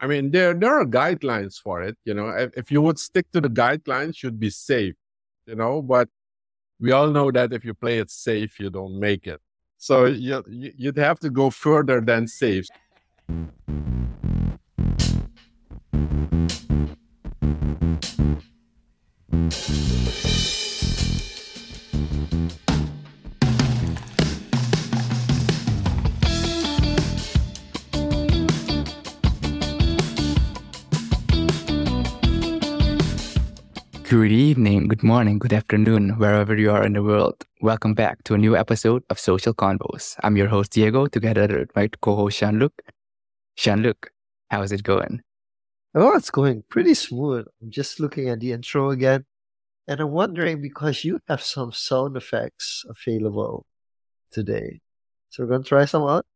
I mean, there there are guidelines for it. You know, if, if you would stick to the guidelines, you'd be safe. You know, but we all know that if you play it safe, you don't make it. So you, you'd have to go further than safe. Good evening, good morning, good afternoon, wherever you are in the world. Welcome back to a new episode of Social Confoes. I'm your host, Diego, together with my co host, Jean-Luc. Jean-Luc, how's it going? Oh, it's going pretty smooth. I'm just looking at the intro again, and I'm wondering because you have some sound effects available today. So we're going to try some out.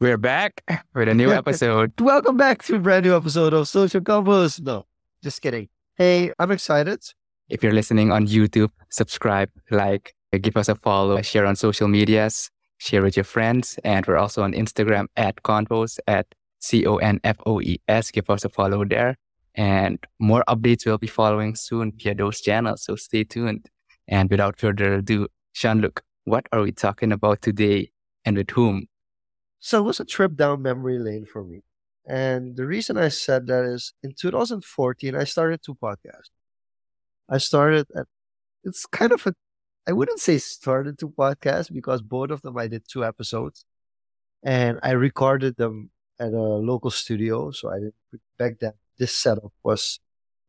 We're back with a new episode. Welcome back to a brand new episode of Social Confoes. No, just kidding. Hey, I'm excited. If you're listening on YouTube, subscribe, like, give us a follow, share on social medias, share with your friends. And we're also on Instagram at Confoes at C O N F O E S. Give us a follow there. And more updates will be following soon via those channels. So stay tuned. And without further ado, Jean-Luc, what are we talking about today and with whom? So it was a trip down memory lane for me. And the reason I said that is in 2014, I started two podcasts. I started at, it's kind of a, I wouldn't say started two podcasts because both of them I did two episodes and I recorded them at a local studio. So I didn't, back then, this setup was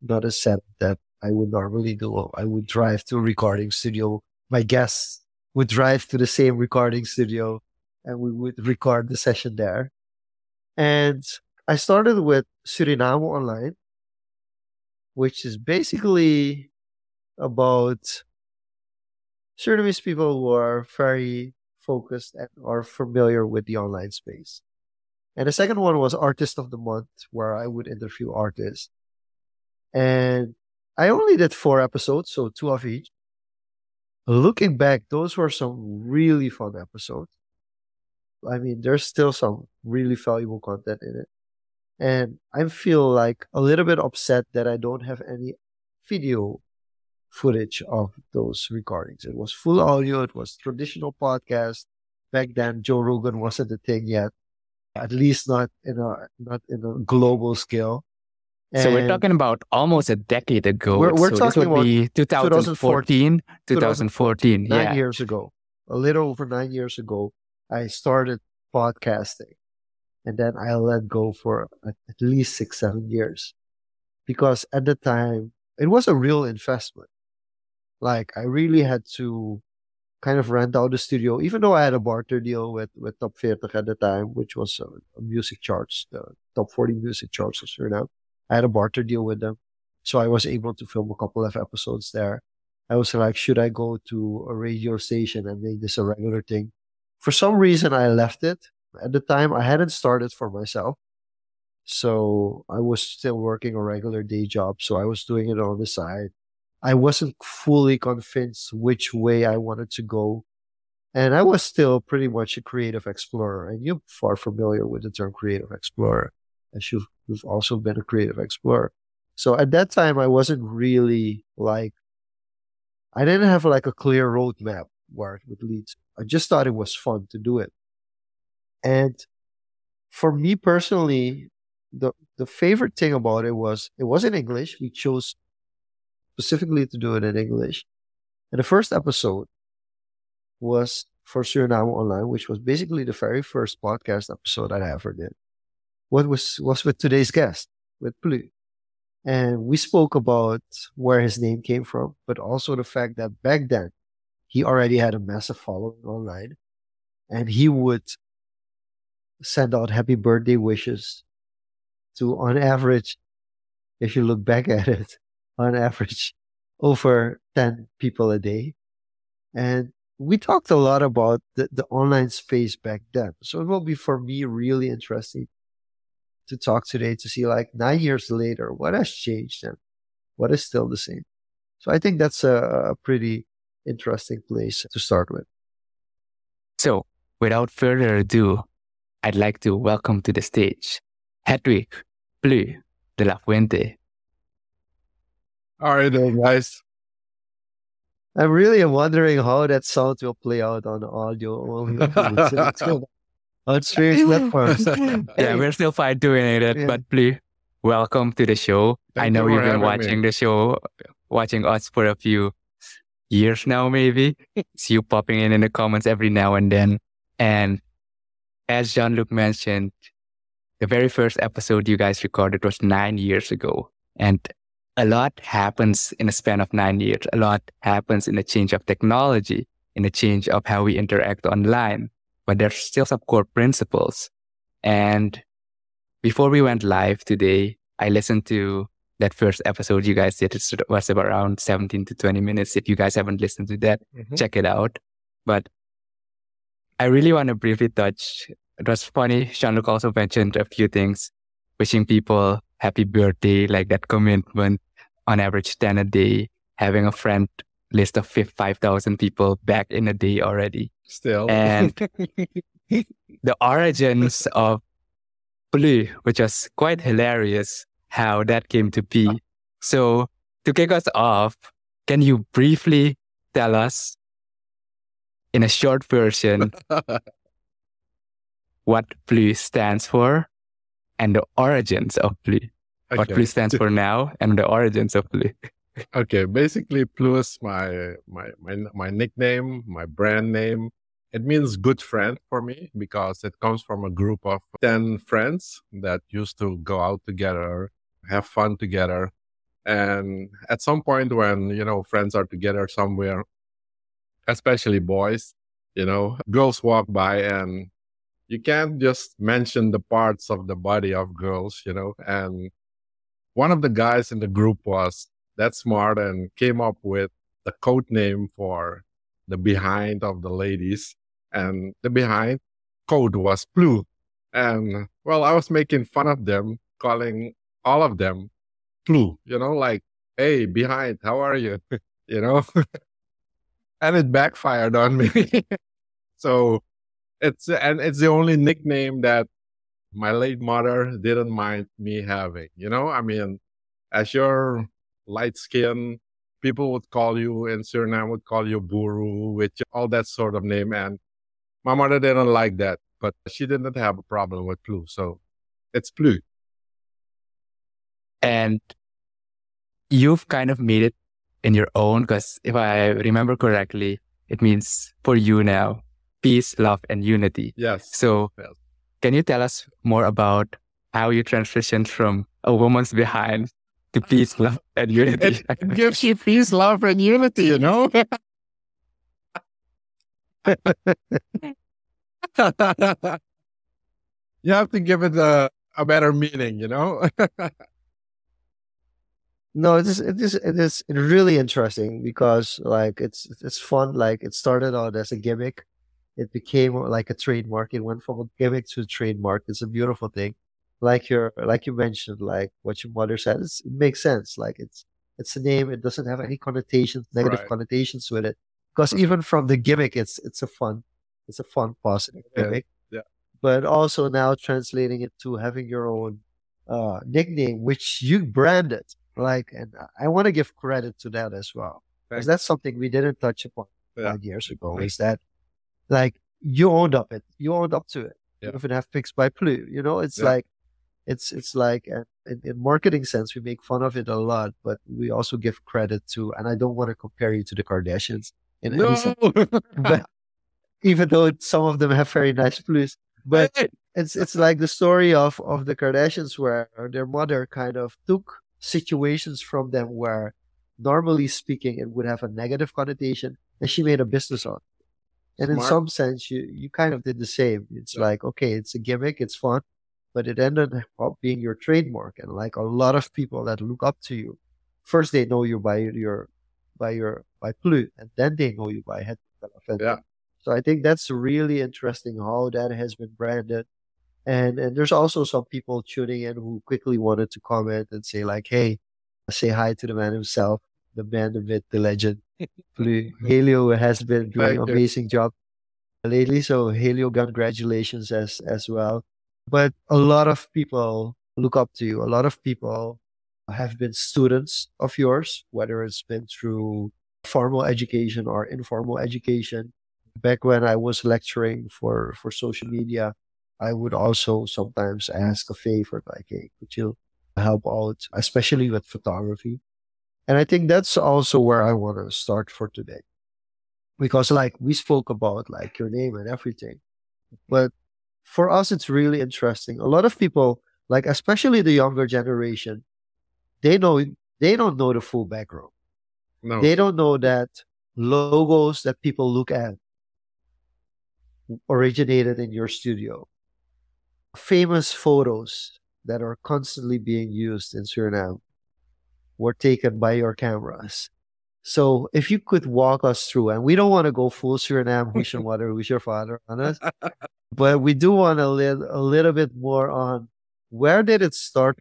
not a setup that I would normally do. I would drive to a recording studio. My guests would drive to the same recording studio and we would record the session there. And I started with Suriname Online, which is basically about Surinamese people who are very focused and are familiar with the online space. And the second one was Artist of the Month, where I would interview artists. And I only did four episodes, so two of each. Looking back, those were some really fun episodes. I mean, there's still some really valuable content in it and I feel like a little bit upset that I don't have any video footage of those recordings. It was full audio. It was traditional podcast. Back then, Joe Rogan wasn't a thing yet, at least not in a not in a global scale. And so we're talking about almost a decade ago. We're, we're so talking this would about be 2014, 2014, nine yeah. years ago, a little over nine years ago, I started podcasting and then I let go for at least six, seven years. Because at the time, it was a real investment. Like, I really had to kind of rent out the studio, even though I had a barter deal with, with Top 40 at the time, which was a, music charts, the top 40 music charts of Suriname. I had a barter deal with them. So I was able to film a couple of episodes there. I was like, should I go to a radio station and make this a regular thing? For some reason, I left it at the time I hadn't started for myself. So I was still working a regular day job. So I was doing it on the side. I wasn't fully convinced which way I wanted to go. And I was still pretty much a creative explorer. And you're far familiar with the term creative explorer, as you've, you've also been a creative explorer. So at that time, I wasn't really like, I didn't have like a clear roadmap where it would lead. I just thought it was fun to do it. And for me personally, the the favorite thing about it was it was in English. We chose specifically to do it in English. And the first episode was for Suriname Online, which was basically the very first podcast episode I ever did. What was was with today's guest, with Plu. And we spoke about where his name came from, but also the fact that back then he already had a massive following online and he would send out happy birthday wishes to, on average, if you look back at it, on average, over 10 people a day. And we talked a lot about the, the online space back then. So it will be for me really interesting to talk today to see like nine years later, what has changed and what is still the same. So I think that's a, a pretty interesting place to start with. So without further ado, I'd like to welcome to the stage Hedwig Plu de la Fuente. How are you doing, guys? I'm really wondering how that sound will play out on audio only on streaming platforms. yeah, we're still fine doing it, Yeah. but Plu, welcome to the show. I know you you've been having me. watching the show, watching us for a few years now, maybe. See you popping in in the comments every now and then. And as Jean Luc mentioned, the very first episode you guys recorded was nine years ago. And a lot happens in a span of nine years. A lot happens in the change of technology, in the change of how we interact online. But there's still some core principles. And before we went live today, I listened to that first episode you guys did. It was about around 17 to 20 minutes. If you guys haven't listened to that, Mhm. check it out. But I really want to briefly touch. It was funny. Jean-Luc also mentioned a few things, wishing people happy birthday, like that commitment on average 10 a day, having a friend list of 5,000 people back in a day already. Still. And the origins of Plu, which was quite hilarious how that came to be. So to kick us off, can you briefly tell us in a short version what Plu stands for and the origins of Plu? What Okay. Plu stands for now and the origins of Plu. Okay, basically, Plu's my my my my nickname, my brand name. It means good friend for me because it comes from a group of ten friends that used to go out together, have fun together, and at some point when you know friends are together somewhere, especially boys, you know, girls walk by and you can't just mention the parts of the body of girls, you know, and one of the guys in the group was that smart and came up with the code name for the behind of the ladies. And the behind code was plu. And well, I was making fun of them, calling all of them plu, you know, like, hey, behind, how are you? you know? and it backfired on me. so it's, and it's the only nickname that my late mother didn't mind me having, you know? I mean, as you're light skin, people would call you in Suriname would call you Buru, which all that sort of name. And my mother didn't like that, but she didn't have a problem with Plu. So it's Plu. and you've kind of made it in your own because if i remember correctly it means for you now peace love and unity Yes. so Yes. can you tell us more about how you transitioned from a woman's behind to peace love and unity It gives you peace, love, and unity, you know? you have to give it a, a better meaning, you know? No, it is it is it is really interesting because like it's it's fun. Like it started out as a gimmick, it became like a trademark. It went from a gimmick to a trademark. It's a beautiful thing. Like your like you mentioned, like what your mother said, it's, it makes sense. Like it's it's a name. It doesn't have any connotations, negative Right. connotations with it. Because even from the gimmick, it's it's a fun, it's a fun positive Yeah, gimmick. yeah. But also now translating it to having your own uh, nickname, which you branded. Like, and I want to give credit to that as well. Because that's something we didn't touch upon Yeah. five years ago. Is that like you owned up it, you owned up to it. Yeah. You even have Pics by Plu. You know, it's Yeah. like it's it's like uh, in, in marketing sense, we make fun of it a lot, but we also give credit to. And I don't want to compare you to the Kardashians in any no. sense, but even though some of them have very nice Plus, but it's it's like the story of of the Kardashians where their mother kind of took situations from them where normally speaking it would have a negative connotation and she made a business on it. and in some sense you you kind of did the same it's Yeah. like okay it's a gimmick it's fun but it ended up being your trademark and like a lot of people that look up to you first they know you by your by your by Plu and then they know you by head Yeah. so I think that's really interesting how that has been branded. And and there's also some people tuning in who quickly wanted to comment and say like, hey, say hi to the man himself, the man, the myth, the legend. Helio has been doing an amazing job lately. So Helio, congratulations as as well. but a lot of people look up to you. A lot of people have been students of yours, whether it's been through formal education or informal education. Back when I was lecturing for, for social media, I would also sometimes ask a favor, like, hey, could you help out, especially with photography? And I think that's also where I want to start for today. Because like we spoke about like your name and everything. But for us, it's really interesting. A lot of people, like especially the younger generation, they know they don't know the full background. No. They don't know that logos that people look at originated in your studio. Famous photos that are constantly being used in Suriname were taken by your cameras. So if you could walk us through, and we don't want to go full Suriname, who's your mother, who's your father on us, but we do want a little a little bit more on where did it start?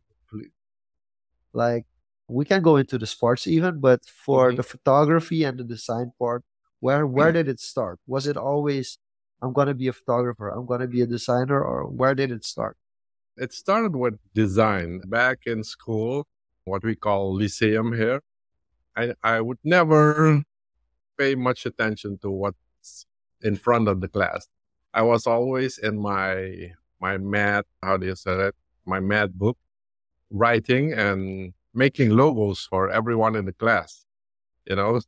Like we can go into the sports even, but for Mhm. the photography and the design part, where where did it start? Was it always I'm gonna be a photographer, I'm gonna be a designer, or where did it start? It started with design back in school, what we call lyceum here. I, I would never pay much attention to what's in front of the class. I was always in my my math, how do you say it? My math book, writing and making logos for everyone in the class. You know,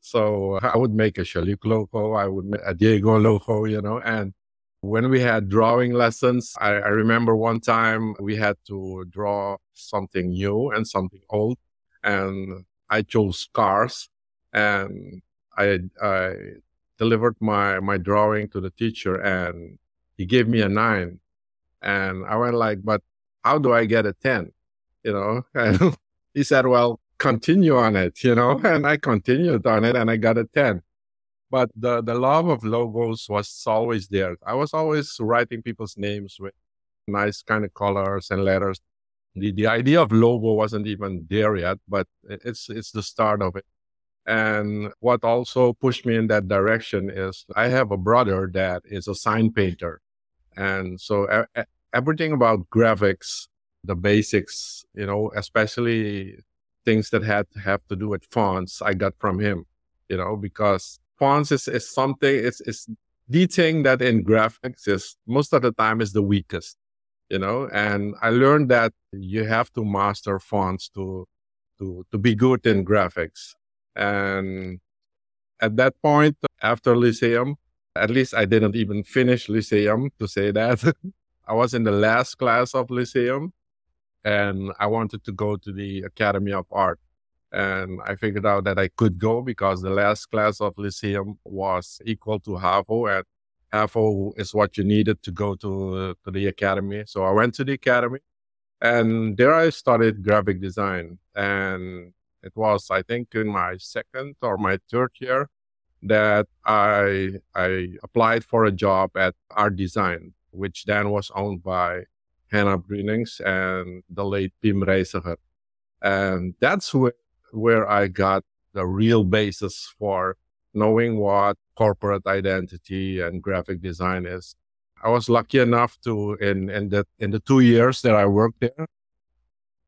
so I would make a Jean-Luc logo, I would make a Diego logo, you know, and when we had drawing lessons, I, I remember one time we had to draw something new and something old, and I chose cars, and I I delivered my my drawing to the teacher, and he gave me a nine, and I went like, but how do I get a ten? You know, and he said, well, continue on it, you know, and I continued on it, and I got a ten but the the love of logos was always there. I was always writing people's names with nice kind of colors and letters. The the idea of logo wasn't even there yet, but it's it's the start of it. And what also pushed me in that direction is I have a brother that is a sign painter, and so everything about graphics, the basics, you know, especially things that had to have to do with fonts, I got from him. You know, because fonts is, is something it's it's the thing that in graphics is most of the time is the weakest you know and i learned that you have to master fonts to to to be good in graphics and at that point after lyceum at least i didn't even finish lyceum to say that i was in the last class of lyceum and i wanted to go to the academy of art and I figured out that I could go because the last class of Lyceum was equal to HAVO, and HAVO is what you needed to go to to the academy. So I went to the academy, and there I studied graphic design. And it was, I think, in my second or my third year that I I applied for a job at Art Design, which then was owned by Hannah Brunings and the late Pim Reiziger. And that's where where I got the real basis for knowing what corporate identity and graphic design is. I was lucky enough to in in the in the two years that I worked there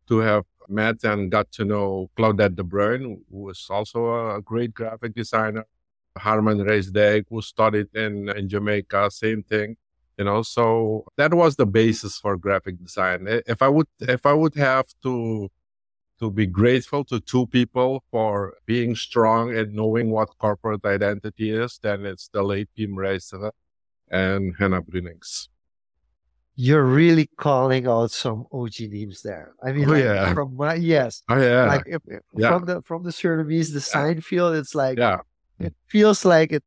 to have met and got to know Claudette De Bruyn, who was also a great graphic designer. Harman Reisdijk, who studied in, in Jamaica, same thing. You know, so that was the basis for graphic design. If I would if I would have to to be grateful to two people for being strong and knowing what corporate identity is, then it's the late Pim Reiziger and Hannah Brunings. You're really calling out some OG names there. I mean, Oh, like, yeah. from my yes, Oh yeah, like if, Yeah. from the from the Surinamese design field, it's like yeah, it feels like it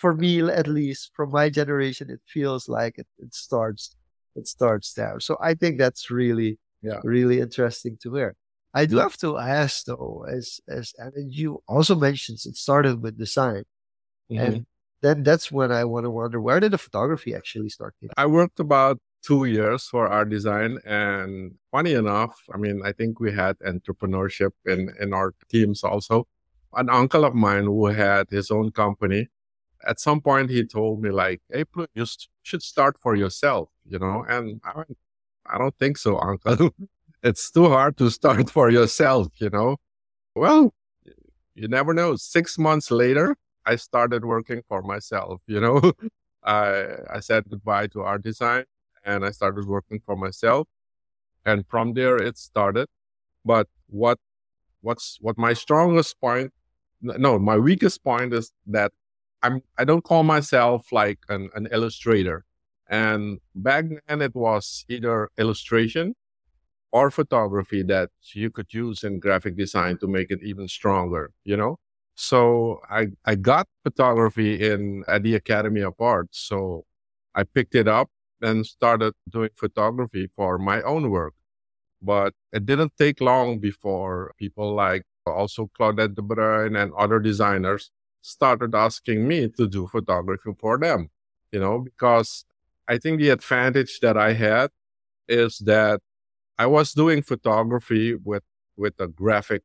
for me at least from my generation it feels like it, it starts it starts there so i think that's really Yeah. really interesting to hear i do have to ask though as as and you also mentioned it started with design Mhm. and then that's when i want to wonder where did the photography actually start I worked about two years for art design, and funny enough, I mean, I think we had entrepreneurship in in our teams also. An uncle of mine who had his own company, at some point he told me like, Hey, you should start for yourself, you know? And I went, I don't think so, uncle. it's too hard to start for yourself, you know? Well, you never know. Six months later, I started working for myself, you know? I, I said goodbye to art design and I started working for myself. And from there it started. But what, what's, what my strongest point, no, my weakest point is that I'm, I don't call myself like an, an illustrator. And back then it was either illustration or photography that you could use in graphic design to make it even stronger, you know? So I, I got photography in at the Academy of Art. So I picked it up and started doing photography for my own work. But it didn't take long before people like also Claudette de Bruyn and other designers started asking me to do photography for them, you know, because I think the advantage that I had is that I was doing photography with, with a graphic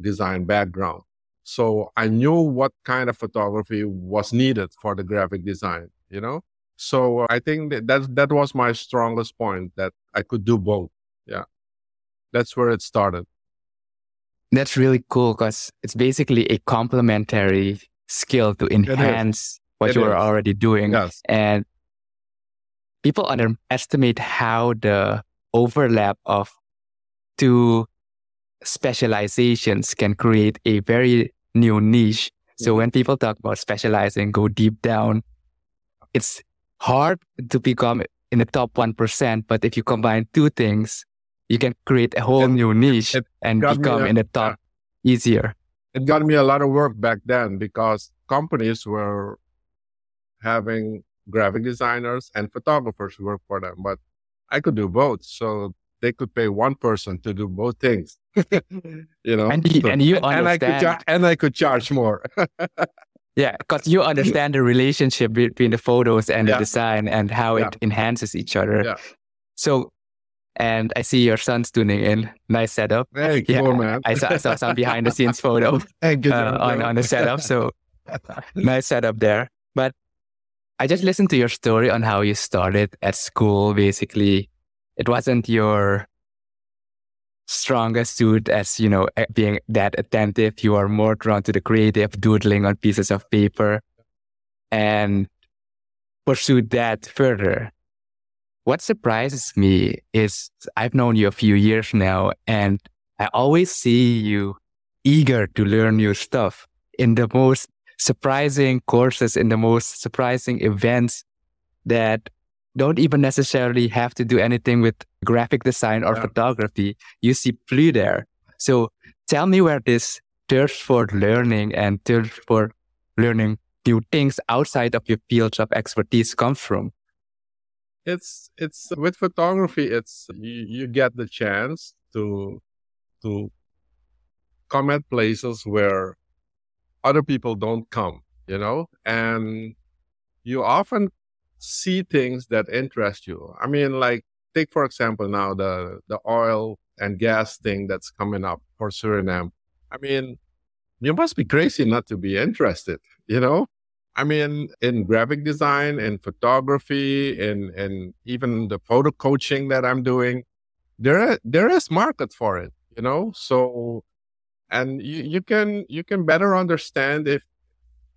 design background. So I knew what kind of photography was needed for the graphic design, you know? So I think that, that that was my strongest point that I could do both. Yeah. That's where it started. That's really cool because it's basically a complementary skill to enhance what it you are already doing. Yes. And people underestimate how the overlap of two specializations can create a very new niche. So mm-hmm. when people talk about specializing, go deep down, it's hard to become in the top 1%. But if you combine two things, you can create a whole it, new niche and become in the top easier. It got me a lot of work back then because companies were having graphic designers and photographers work for them, but I could do both. So they could pay one person to do both things. you know, and, so, and you understand, and I could, char- and I could charge more. yeah, because you understand the relationship between the photos and yeah. the design and how yeah. it enhances each other. Yeah. So, and I see your son's tuning in. Nice setup. Hey, cool, yeah, man. I saw, I saw some behind the scenes photo hey, uh, on, on the setup. So, nice setup there. But I just listened to your story on how you started at school, basically it wasn't your strongest suit as you know being that attentive you are more drawn to the creative doodling on pieces of paper and pursued that further what surprises me is i've known you a few years now and i always see you eager to learn new stuff in the most surprising courses in the most surprising events that don't even necessarily have to do anything with graphic design or yeah. photography. You see blue there. So tell me where this thirst for learning and thirst for learning new things outside of your fields of expertise comes from. It's it's with photography. It's you, you get the chance to to come at places where other people don't come. You know, and you often see things that interest you. I mean, like take for example now the the oil and gas thing that's coming up for Suriname. I mean, you must be crazy not to be interested, you know? I mean, in graphic design, in photography, in in even the photo coaching that I'm doing, there there is market for it, you know? So and you, you can you can better understand if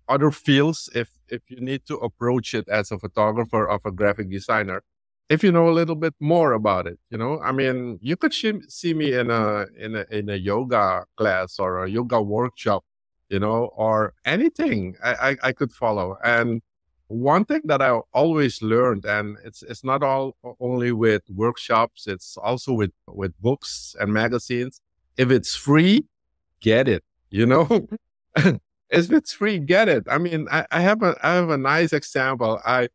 other fields if if you need to approach it as a photographer of a graphic designer if you know a little bit more about it you know i mean you could sh- see me in a in a in a yoga class or a yoga workshop you know or anything i i, I could follow and one thing that i always learned and it's it's not all only with workshops it's also with with books and magazines if it's free get it you know if it's free, get it. I mean, I, I have a I have a nice example. I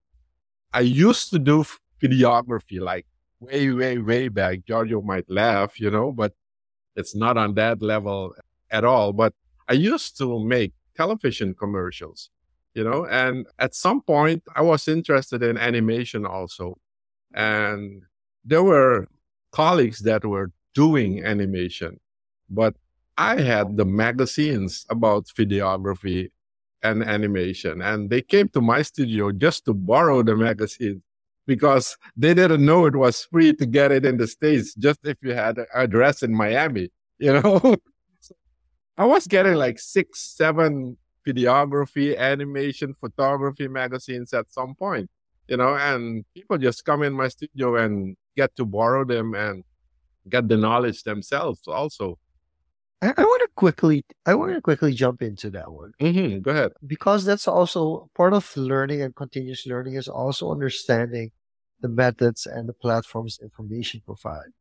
I used to do videography like way, way, way back. Giorgio might laugh, you know, but it's not on that level at all. But I used to make television commercials, you know, and at some point I was interested in animation also. And there were colleagues that were doing animation, but I had the magazines about videography and animation. And they came to my studio just to borrow the magazine because they didn't know it was free to get it in the States, just if you had an address in Miami, you know? I was getting like six, seven videography, animation, photography magazines at some point, you know, and people just come in my studio and get to borrow them and get the knowledge themselves also. I, I want to quickly, I want to quickly jump into that one Mm-hmm. Go ahead. because that's also part of learning and continuous learning is also understanding the methods and the platforms information provide.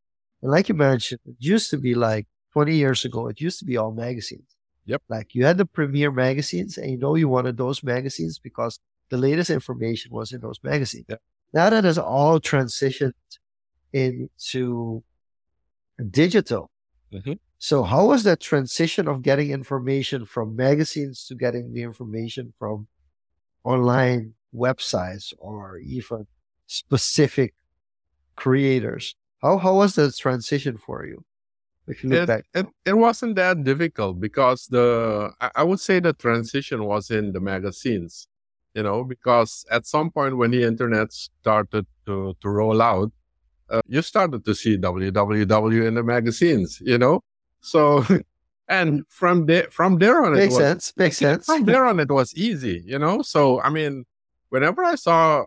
And like you mentioned, it used to be like 20 years ago, it used to be all magazines. Yep. Like you had the premier magazines and you know you wanted those magazines because the latest information was in those magazines. Yep. Now that has all transitioned into digital. Mhm. So how was that transition of getting information from magazines to getting the information from online websites or even specific creators? How how was the transition for you? If you look It, back. it, it wasn't that difficult because the, I, I would say the transition was in the magazines, you know, because at some point when the internet started to, to roll out, uh, you started to see www in the magazines, you know? So, and from there, from there on, it Makes was, sense. Makes sense. from there on, it was easy, you know? So, I mean, whenever I saw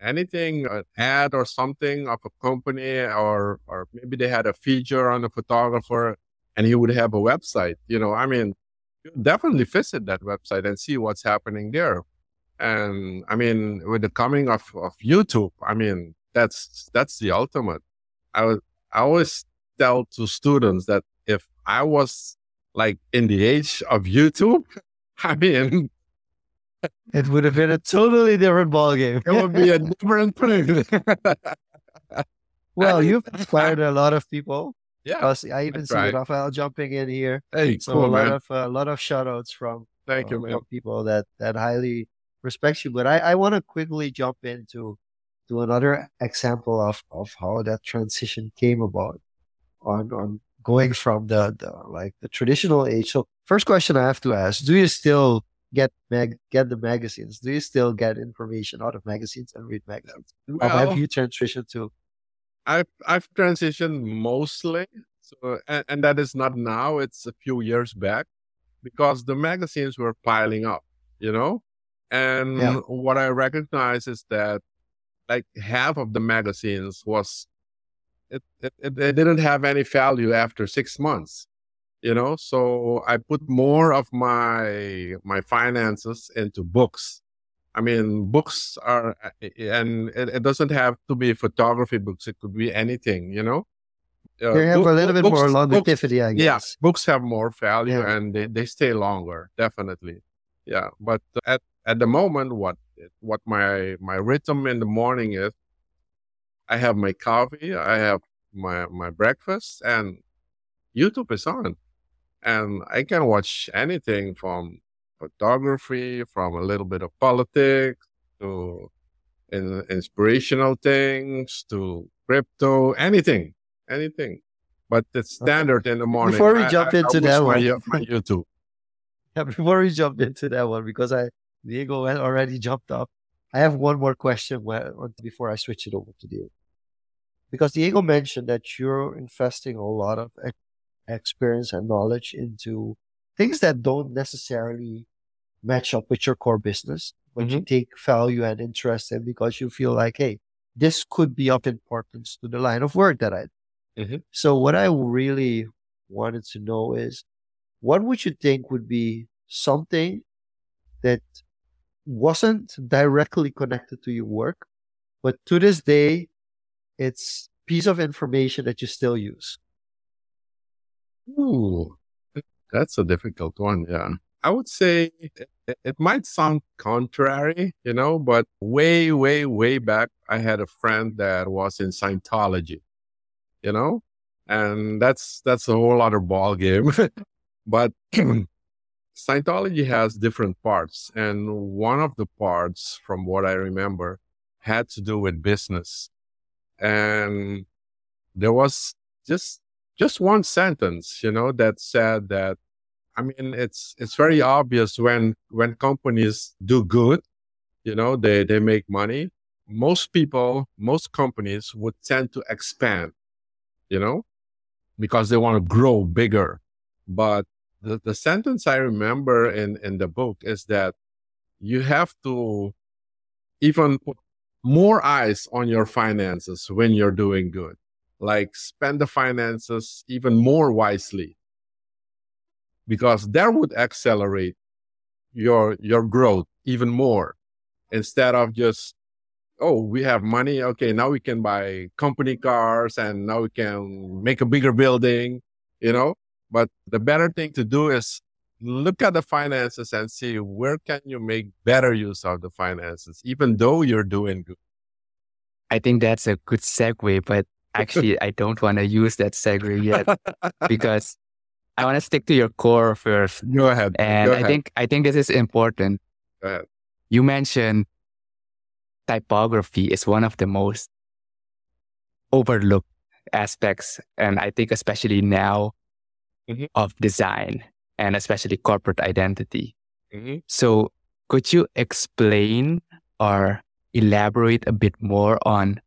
anything, an ad or something of a company, or, or maybe they had a feature on a photographer and he would have a website, you know, I mean, definitely visit that website and see what's happening there. And I mean, with the coming of, of YouTube, I mean, that's, that's the ultimate. I was, I always tell to students that if I was like in the age of YouTube, I mean, It would have been a totally different ballgame. it would be a different thing. well, you've inspired a lot of people. yeah. Because I even see. Rafael jumping in here. Hey, So cool, a lot man. of a lot of shout outs from Thank you, uh, man. from people that that highly respect you. But I, I want to quickly jump into to another example of of how that transition came about on on going from the, the like the traditional age. So first question I have to ask: Do you still get mag get the magazines? Do you still get information out of magazines and read magazines? or have you transitioned to? I've I've transitioned mostly, so and, and that is not now. It's a few years back, because the magazines were piling up, you know. And Yeah. what I recognize is that, like half of the magazines was, it, it it it didn't have any value after six months, you know. So I put more of my my finances into books. I mean, books are, and it, it doesn't have to be photography books. It could be anything, you know. Uh, They have book- a little bit books- more books- longevity, I yeah, guess. books have more value Yeah. and they, they stay longer, definitely. Yeah, but at at the moment, what what my my rhythm in the morning is, I have my coffee, I have my my breakfast, and YouTube is on, and I can watch anything from photography, from a little bit of politics to in, inspirational things to crypto, anything, anything. But it's standard in the morning. Before we I- jump I- I into watch that one. Yo- my YouTube. Yeah, before we jump into that one, because I Diego had already jumped up, I have one more question where, before I switch it over to Diego. Because Diego mentioned that you're investing a lot of experience and knowledge into things that don't necessarily match up with your core business, but you take value and interest in because you feel like, hey, this could be of importance to the line of work that I do. Mhm. So what I really wanted to know is what would you think would be something that wasn't directly connected to your work, but to this day, it's piece of information that you still use? Ooh, that's a difficult one. Yeah. I would say it, it- might sound contrary, you know, but way, way, way back, I had a friend that was in Scientology, you know, and that's, that's a whole other ball game. but Scientology has different parts. And one of the parts, from what I remember, had to do with business. And there was just just one sentence, you know, that said that I mean, it's it's very obvious when when companies do good, you know, they they make money. Most people, most companies would tend to expand, you know, because they want to grow bigger. But the, the sentence I remember in, in the book is that you have to even put more eyes on your finances when you're doing good. Like spend the finances even more wisely. Because that would accelerate your your growth even more. Instead of just oh we have money okay now we can buy company cars and now we can make a bigger building you know? But the better thing to do is look at the finances and see where can you make better use of the finances, even though you're doing good. I think that's a good segue, but actually I don't want to use that segue yet because I want to stick to your core first. Go ahead. And Go I think I think this is important. Go ahead. You mentioned typography is one of the most overlooked aspects, and I think especially now Mhm. of design and especially corporate identity. Mhm. So, could you explain or elaborate a bit more on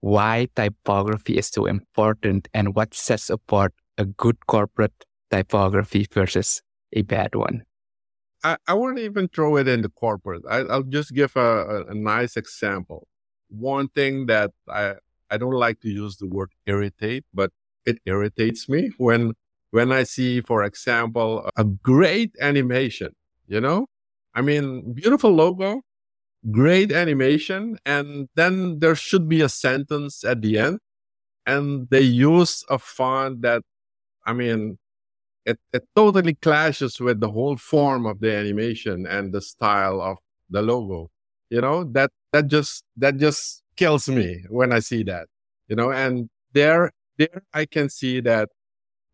why typography is so important and what sets apart a good corporate typography versus a bad one? I, I won't even throw it in the corporate. I, I'll just give a, a, a nice example. One thing that I, I don't like to use the word irritate, but it irritates me when when I see, for example, a great animation, you know? I mean, beautiful logo, great animation, and then there should be a sentence at the end. And they use a font that, I mean, it, it totally clashes with the whole form of the animation and the style of the logo. You know, that that just that just kills me when I see that. You know, and there there I can see that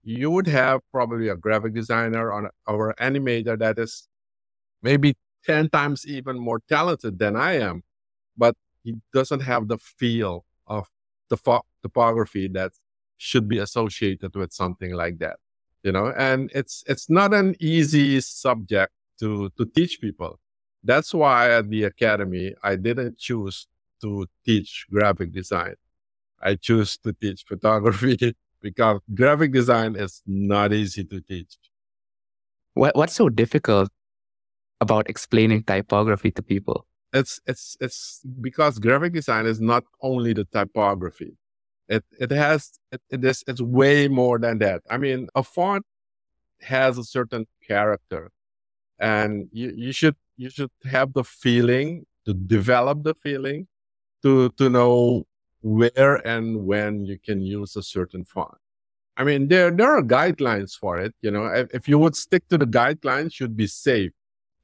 you would have probably a graphic designer on or animator that is maybe 10 times even more talented than I am, but he doesn't have the feel of the fo- typography that should be associated with something like that. You know, and it's it's not an easy subject to to teach people. That's why at the academy I didn't choose to teach graphic design. I choose to teach photography because graphic design is not easy to teach. What, what's so difficult about explaining typography to people? It's it's it's because graphic design is not only the typography. It it has it, it is it's way more than that. I mean, a font has a certain character, and you you should you should have the feeling to develop the feeling to to know where and when you can use a certain font. I mean, there there are guidelines for it. You know, if, if you would stick to the guidelines, you'd be safe.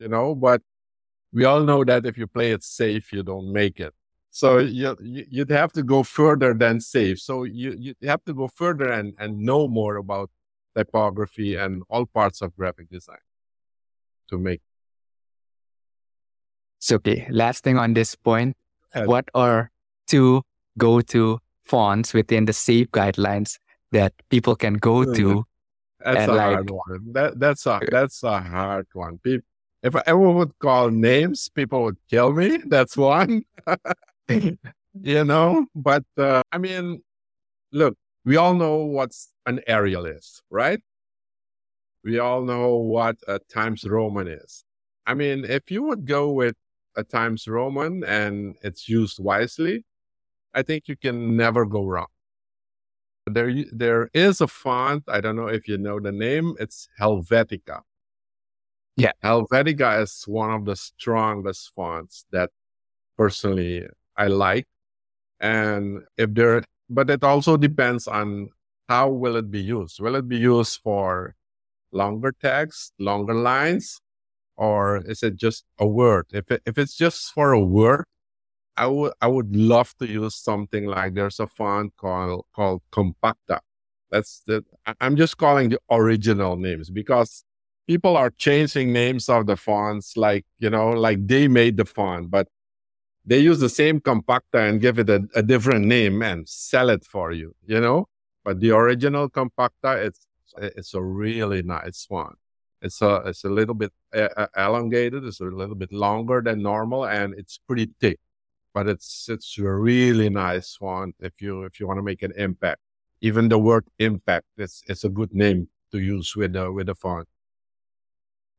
You know, but we all know that if you play it safe, you don't make it. So mm-hmm. you, you you'd have to go further than safe. So you you have to go further and and know more about typography and all parts of graphic design to make. So, okay, last thing on this point Ahead. what are two go to fonts within the SAFE guidelines that people can go to? Mm-hmm. That's And a like- hard one. That that's a that's a hard one. Peop if I ever would call names, people would kill me. That's one. you know, but uh, I mean, look, we all know what an Arial is, right? We all know what a Times Roman is. I mean, if you would go with a Times Roman and it's used wisely, I think you can never go wrong. There, there is a font. I don't know if you know the name. It's Helvetica. Yeah. Helvetica is one of the strongest fonts that personally I like. And if there, but it also depends on how will it be used. Will it be used for longer text, longer lines, or is it just a word? If it, if it's just for a word, I would I would love to use something like there's a font called called Compacta. That's the I'm just calling the original names because people are changing names of the fonts like you know like they made the font, but they use the same Compacta and give it a, a different name and sell it for you, you know. But the original Compacta, it's it's a really nice one. It's a it's a little bit elongated. It's a little bit longer than normal, and it's pretty thick. But it's it's a really nice one. if you if you want to make an impact. Even the word impact, it's it's a good name to use with the with the font.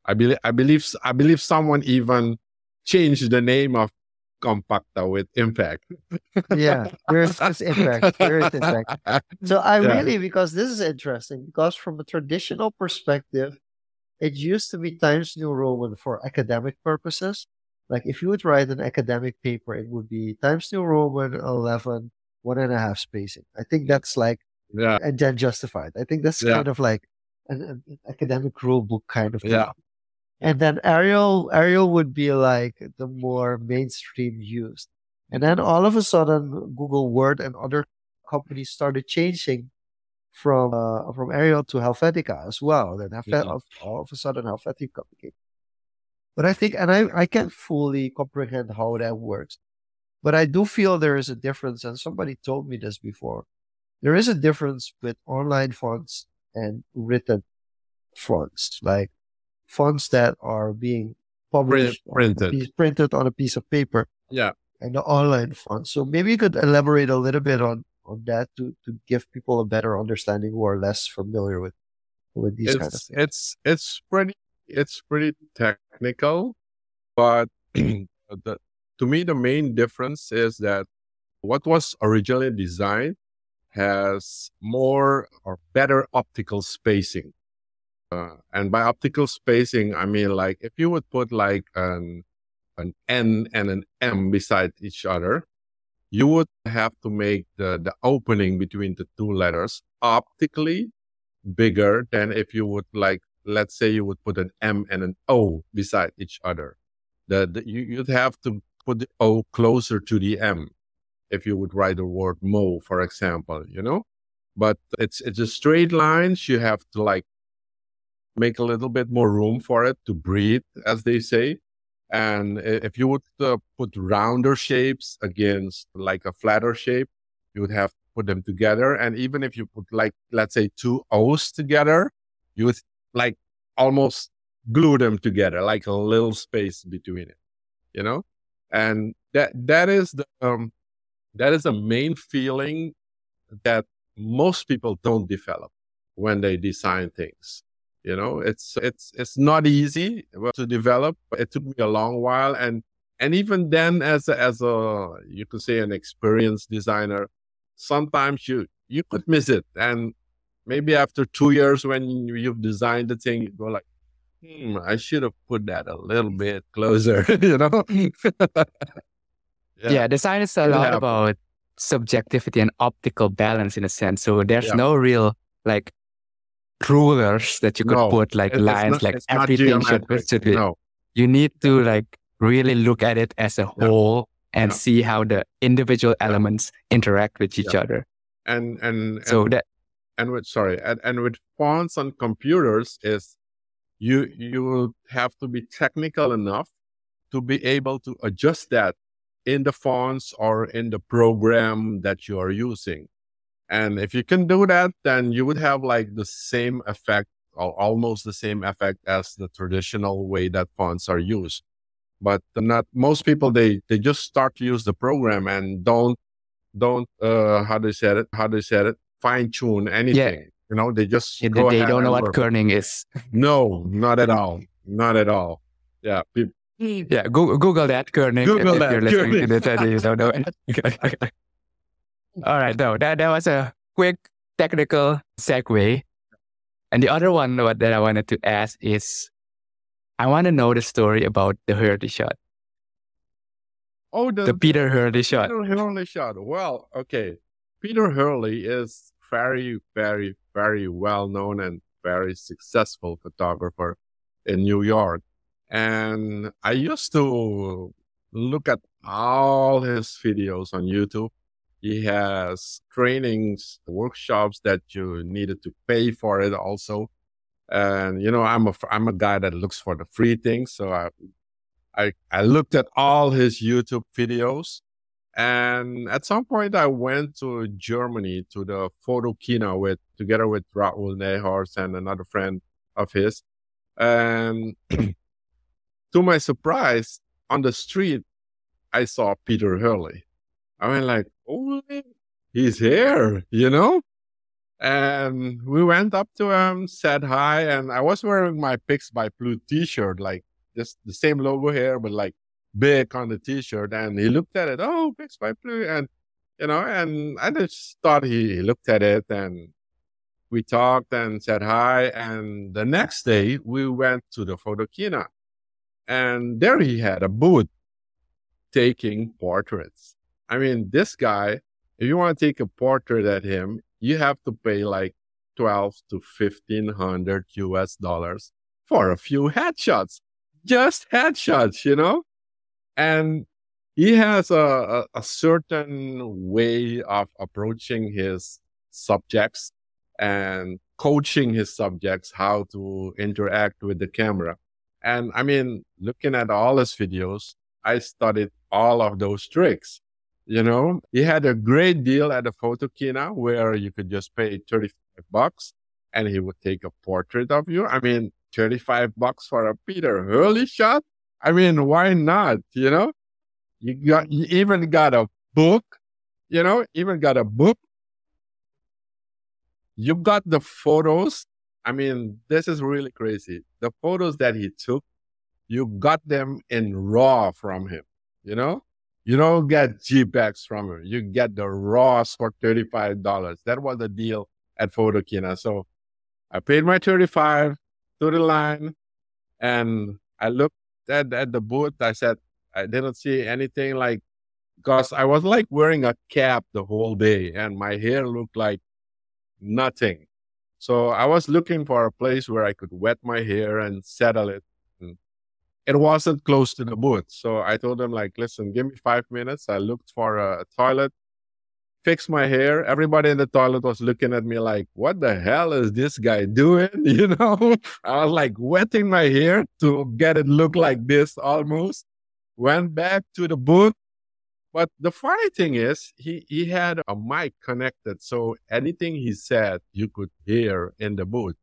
I believe I believe I believe someone even changed the name of compacta with impact. yeah, there's this impact. There is impact. So I yeah. really because this is interesting because from a traditional perspective, it used to be Times New Roman for academic purposes. Like if you would write an academic paper, it would be Times New Roman 11, one and a half spacing. I think that's like, yeah, and then justified. I think that's yeah. kind of like an, an, academic rule book kind of thing. Yeah. And then Arial, Arial would be like the more mainstream used. And then all of a sudden, Google Word and other companies started changing from uh, from Arial to Helvetica as well. Then Helvet- yeah. all of a sudden, Helvetica became. But I think, and I, I can't fully comprehend how that works. But I do feel there is a difference, and somebody told me this before. There is a difference with online fonts and written fonts. Like fonts that are being published printed piece, printed on a piece of paper. Yeah. And the online fonts. So maybe you could elaborate a little bit on on that to to give people a better understanding who are less familiar with with these it's, kind of things. It's it's pretty it's pretty technical, but the, to me the main difference is that what was originally designed has more or better optical spacing. Uh, and by optical spacing, I mean like if you would put like an an N and an M beside each other, you would have to make the, the opening between the two letters optically bigger than if you would like, let's say you would put an M and an O beside each other. The, the you, you'd have to put the O closer to the M if you would write the word mo, for example, you know? But it's it's a straight lines. You have to like make a little bit more room for it to breathe, as they say. And if you would uh, put rounder shapes against like a flatter shape, you would have to put them together. And even if you put like, let's say two O's together, you would like almost glue them together, like a little space between it, you know? And that, that is the, um, that is the main feeling that most people don't develop when they design things. You know, it's it's it's not easy to develop. It took me a long while, and and even then, as a, as a you could say an experienced designer, sometimes you you could miss it, and maybe after two years when you've designed the thing, you go like, hmm, I should have put that a little bit closer. you know. yeah. yeah, design is a it lot about subjectivity and optical balance in a sense. So there's yeah. no real like rulers that you could no, put like lines, not, like everything should, should be. No. You need to like really look at it as a whole and yeah. see how the individual elements interact with each yeah. other. And and so and, that and with sorry and, and with fonts on computers is you you will have to be technical enough to be able to adjust that in the fonts or in the program that you are using. And if you can do that, then you would have like the same effect or almost the same effect as the traditional way that fonts are used. But not most people, they, they just start to use the program and don't, don't, uh, how they said it, how they said it, fine tune anything. Yeah. You know, they just, yeah, they, they don't know what kerning is. No, not at all. Not at all. Yeah. yeah. Google, Google that kerning. Google if, that. If you're listening kerning. to this you don't know. All right, though that that was a quick technical segue. And the other one that I wanted to ask is, I want to know the story about the Hurley shot. Oh, the, the Peter Hurley shot. Peter Hurley shot. Well, okay. Peter Hurley is very, very, very well known and very successful photographer in New York. And I used to look at all his videos on YouTube he has trainings, workshops that you needed to pay for it also. And, you know, I'm a, I'm a guy that looks for the free things. So I, I, I looked at all his YouTube videos. And at some point I went to Germany to the Photokina with, together with Raoul Nijhorst and another friend of his. And to my surprise, on the street, I saw Peter Hurley. I went like, oh, he's here, you know? And we went up to him, said hi, and I was wearing my Pics by Plu t-shirt, like just the same logo here, but like big on the t-shirt. And he looked at it, oh, Pics by Plu. And, you know, and I just thought he looked at it and we talked and said hi. And the next day we went to the Photokina and there he had a booth taking portraits. I mean, this guy, if you want to take a portrait at him, you have to pay like 12 to 1500 US dollars for a few headshots, just headshots, you know? And he has a, a, a certain way of approaching his subjects and coaching his subjects how to interact with the camera. And I mean, looking at all his videos, I studied all of those tricks. You know, he had a great deal at the Photokina where you could just pay 35 bucks and he would take a portrait of you. I mean, 35 bucks for a Peter Hurley shot. I mean, why not? You know, you got, you even got a book, you know, even got a book. You got the photos I mean, this is really crazy. The photos that he took, you got them in raw from him. You know, you don't get JPEGs from him. You get the raws for $35. That was the deal at Photokina. So I paid my 35 to the line and I looked at, at the booth. I said, I didn't see anything like, because I was like wearing a cap the whole day and my hair looked like nothing. So I was looking for a place where I could wet my hair and settle it. It wasn't close to the booth. So I told them like, listen, give me five minutes. I looked for a toilet, fixed my hair. Everybody in the toilet was looking at me like, what the hell is this guy doing? You know, I was like wetting my hair to get it look like this almost. Went back to the booth, but the funny thing is, he, he had a mic connected. So anything he said, you could hear in the booth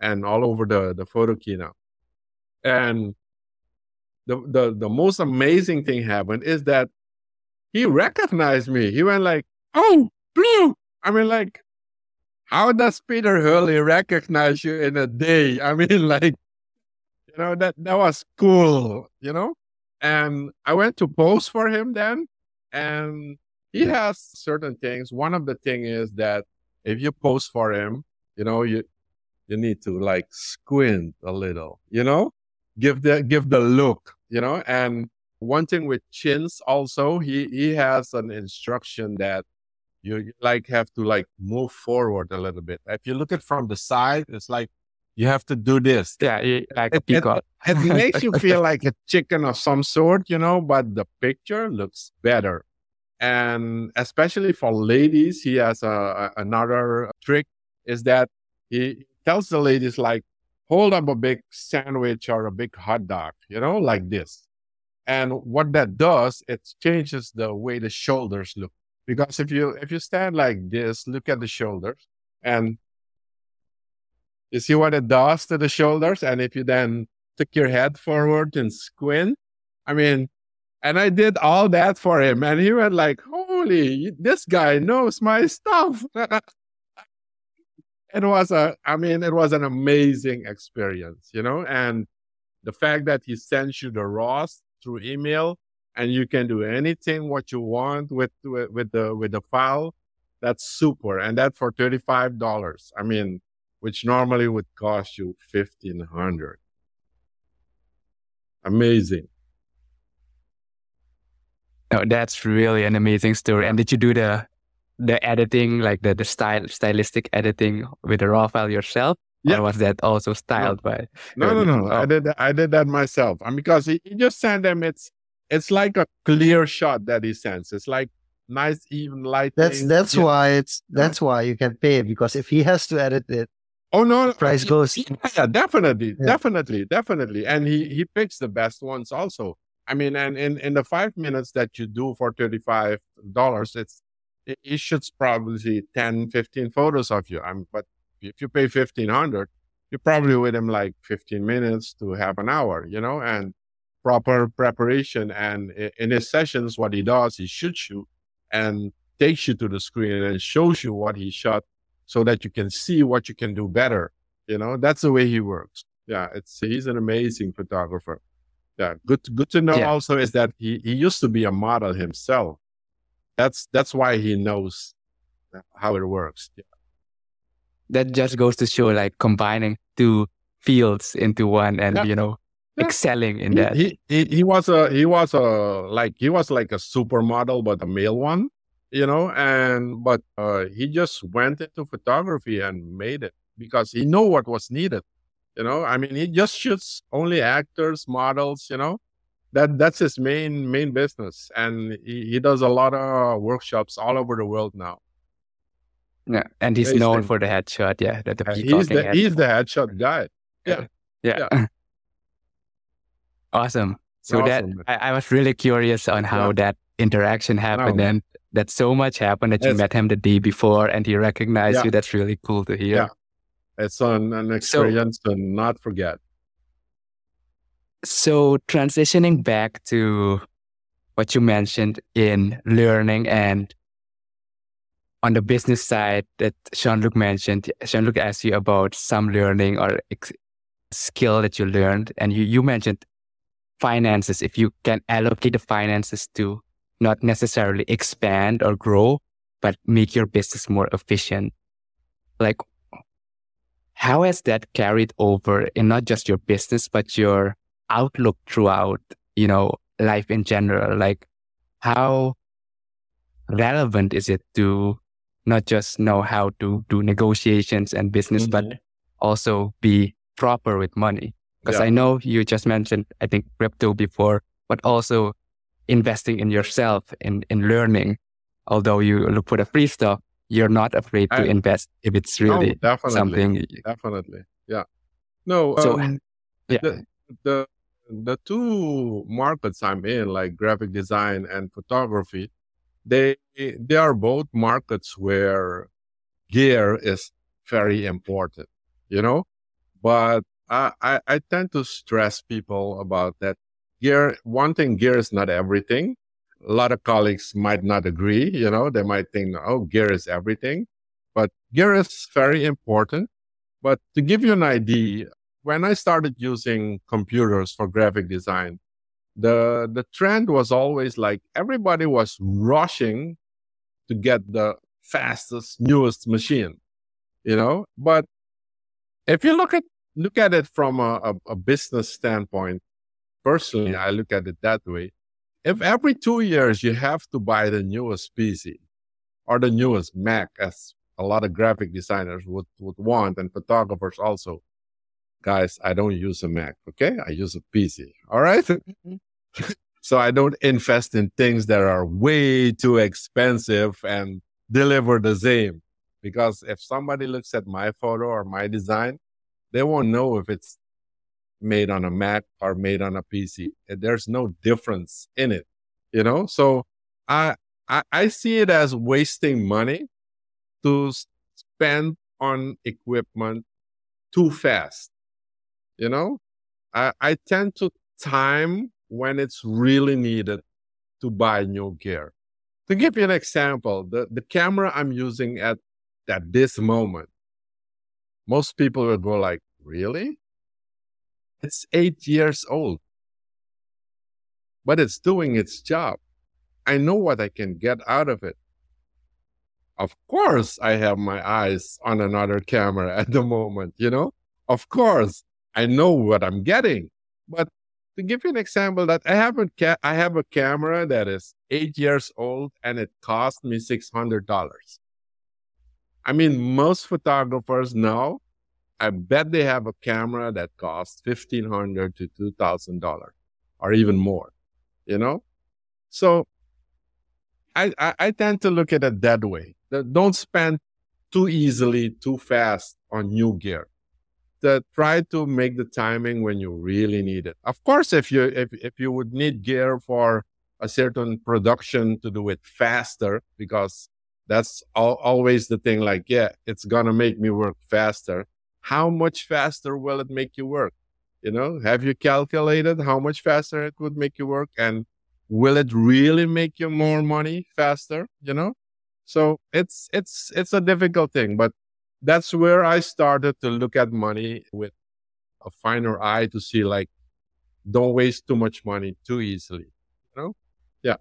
and all over the, the Photokina. And the, the, the most amazing thing happened is that he recognized me. He went like, Oh, Plu. I mean, like, how does Peter Hurley recognize you in a day? I mean, like, you know, that, that was cool, you know? And I went to pose for him then and he has certain things. One of the thing is that if you pose for him, you know, you you need to like squint a little, you know, give the give the look, you know. And one thing with chins also, he he has an instruction that you like have to like move forward a little bit. If you look at from the side, it's like you have to do this. Yeah, like a peacock. It, it, it makes you feel like a chicken of some sort, you know, but the picture looks better. And especially for ladies, he has a, a, another trick is that he tells the ladies like, hold up a big sandwich or a big hot dog, you know, like this. And what that does, it changes the way the shoulders look. Because if you if you stand like this, look at the shoulders, and you see what it does to the shoulders? And if you then took your head forward and squint, I mean, and I did all that for him. And he went like, holy, this guy knows my stuff. it was a, I mean, it was an amazing experience, you know, and the fact that he sends you the RAWs through email and you can do anything what you want with, with, with the, with the file. That's super. And that for $35. I mean, which normally would cost you 1500 amazing oh that's really an amazing story and did you do the the editing like the the style stylistic editing with the raw file yourself yeah. or was that also styled no. by no no no oh. i did i did that myself and because he, he just sent them it's it's like a clear shot that he sends it's like nice even light that's that's yeah. why it's that's why you can pay because if he has to edit it Oh no, price goes. Yeah, definitely, yeah. definitely, definitely. And he he picks the best ones also. I mean, and in in the five minutes that you do for thirty five dollars, it's it, shoots probably 10, 15 photos of you. I'm but if you pay fifteen hundred, you're probably with him like 15 minutes to half an hour, you know, and proper preparation. And in his sessions, what he does, he shoots you and takes you to the screen and shows you what he shot so that you can see what you can do better. You know, that's the way he works. Yeah, it's he's an amazing photographer. Yeah, good good to know yeah. also is that he, he used to be a model himself. That's that's why he knows how it works. Yeah. That just goes to show like combining two fields into one and yeah. you know yeah. excelling in he, that. He, he he was a he was a like he was like a supermodel but a male one, you know, and but uh, he just went into photography and made it because he knew what was needed. You know, I mean, he just shoots only actors, models. You know, that that's his main main business, and he, he does a lot of workshops all over the world now. Yeah, and he's, known for the headshot. Yeah, that the he's the he's the headshot guy. Yeah, yeah. yeah. awesome. So awesome. that I, I, was really curious on how yeah. that interaction happened, and that so much happened that you met him the day before, and he recognized yeah. you. That's really cool to hear. Yeah. It's an, an experience so, to not forget. So transitioning back to what you mentioned in learning and on the business side that Jean-Luc mentioned, Jean-Luc asked you about some learning or ex- skill that you learned. And you, you mentioned finances. If you can allocate the finances to not necessarily expand or grow, but make your business more efficient. Like how has that carried over in not just your business, but your outlook throughout, you know, life in general? Like how relevant is it to not just know how to do negotiations and business, mm-hmm. but also be proper with money? Because yeah. I know you just mentioned, I think crypto before, but also investing in yourself in, in learning. Although you look for the free stuff, you're not afraid to I, invest if it's really no, definitely, something. Definitely, yeah. No, so um, yeah. The, the the two markets I'm in, like graphic design and photography, they they are both markets where gear is very important, you know. But I, I, I tend to stress people about that gear. One thing, gear is not everything a lot of colleagues might not agree. You know, they might think, oh, gear is everything, but gear is very important. But to give you an idea, when I started using computers for graphic design, the the trend was always like everybody was rushing to get the fastest, newest machine, you know. But if you look at look at it from a, a, a business standpoint, personally, I look at it that way if every two years you have to buy the newest PC or the newest Mac, as a lot of graphic designers would, would want and photographers also, guys, I don't use a Mac, okay? I use a PC, all right? Mm-hmm. so I don't invest in things that are way too expensive and deliver the same. Because if somebody looks at my photo or my design, they won't know if it's made on a Mac or made on a PC. There's no difference in it, you know? So I, I, I see it as wasting money to spend on equipment too fast. You know, I, I tend to time when it's really needed to buy new gear. To give you an example, the, the camera I'm using at, at this moment, most people will go like, really? It's eight years old, but it's doing its job. I know what I can get out of it. Of course, I have my eyes on another camera at the moment, you know? Of course, I know what I'm getting. But to give you an example that I have a ca- I have a camera that is 8 years old and it cost me $600. I mean, most photographers know I bet they have a camera that costs fifteen hundred to two thousand dollars, or even more. You know, so I, I, I tend to look at it that way. Don't spend too easily, too fast on new gear. That try to make the timing when you really need it. Of course, if you if if you would need gear for a certain production to do it faster, because that's al- always the thing. Like, yeah, it's gonna make me work faster how much faster will it make you work? You know, have you calculated how much faster it would make you work? And will it really make you more money faster? You know? So it's it's it's a difficult thing, but that's where I started to look at money with a finer eye to see like don't waste too much money too easily. You know? Yeah.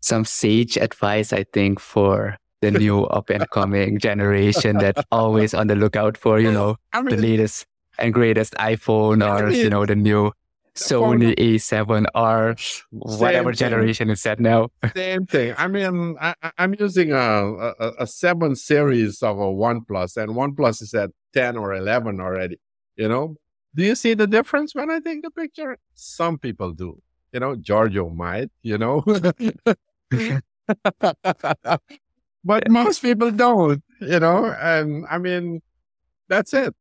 Some sage advice, I think, for the new up and coming generation that's always on the lookout for, you know, I mean, the latest and greatest iPhone or, you mean, know, the new Sony A7R, whatever generation is that now. Same thing. I mean, I, I'm using a, a a seven series of a OnePlus, and OnePlus is at ten or eleven already. You know, do you see the difference when I take the picture? Some people do. You know, Giorgio might. You know, but most people don't. You know, and I mean, that's it.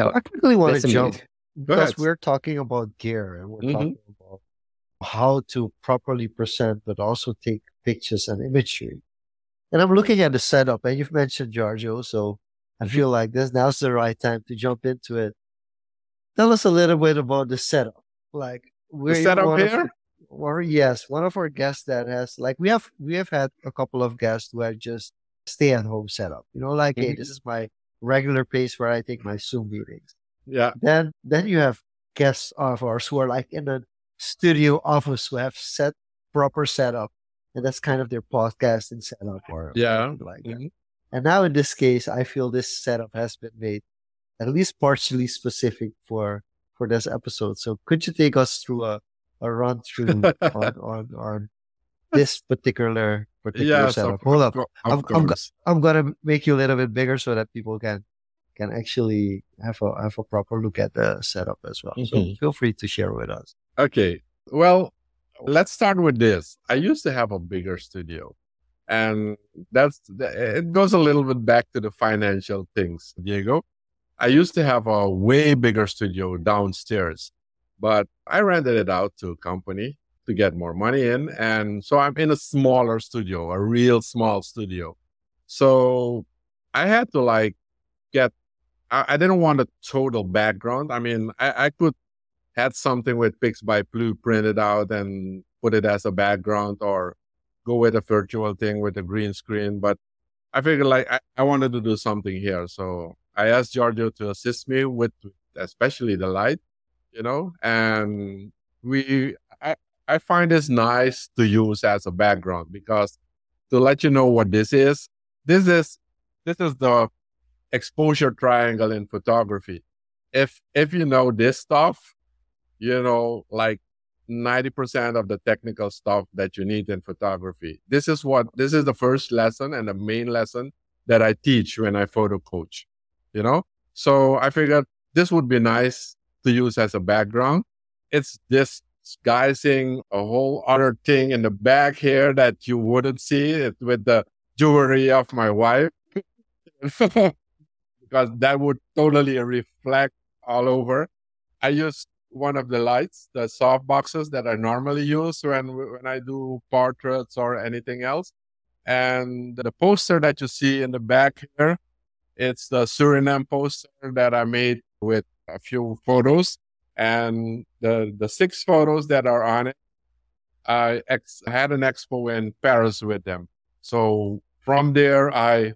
I quickly want to jump because we're talking about gear and we're Mhm. talking about how to properly present, but also take pictures and imagery. And I'm looking at the setup, and you've mentioned Giorgio, so I Mm-hmm. feel like this now's the right time to jump into it. Tell us a little bit about the setup. Like we're setup one of- here? or yes, one of our guests that has like we have we have had a couple of guests who have just stay at home setup. You know, like hey, Mhm. this is my regular place where I take my Zoom meetings. Yeah. Then then you have guests of ours who are like in a studio office who have set proper setup. And that's kind of their podcasting setup or Yeah. like that. Mhm. And now in this case, I feel this setup has been made at least partially specific for for this episode. So could you take us through a, a run through on, on on this particular particular Yes, setup? of, Hold up, I'm- I'm. I'm gonna make you a little bit bigger so that people can can actually have a have a proper look at the setup as well. So Mhm. feel free to share with us. Okay. Well, let's start with this. I used to have a bigger studio. And that's it goes a little bit back to the financial things, Diego. I used to have a way bigger studio downstairs, but I rented it out to a company to get more money in. And so I'm in a smaller studio, a real small studio. So I had to like get, I, I didn't want a total background. I mean, I, I could had something with Pics by Plu printed out and put it as a background or go with a virtual thing with a green screen. But I figured like I, I wanted to do something here. So I asked Giorgio to assist me with especially the light, you know, and we I, find this nice to use as a background because to let you know what this is, this is this is the exposure triangle in photography. If if you know this stuff, you know, like 90% of the technical stuff that you need in photography. This is what, this is the first lesson and the main lesson that I teach when I photo coach, you know? So I figured this would be nice to use as a background. It's disguising a whole other thing in the back here that you wouldn't see it with the jewelry of my wife. because that would totally reflect all over. I use one of the lights, the soft boxes that I normally use when when I do portraits or anything else. And the poster that you see in the back here, it's the Suriname poster that I made with a few photos. And the the six photos that are on it, I ex- had an expo in Paris with them. So from there, I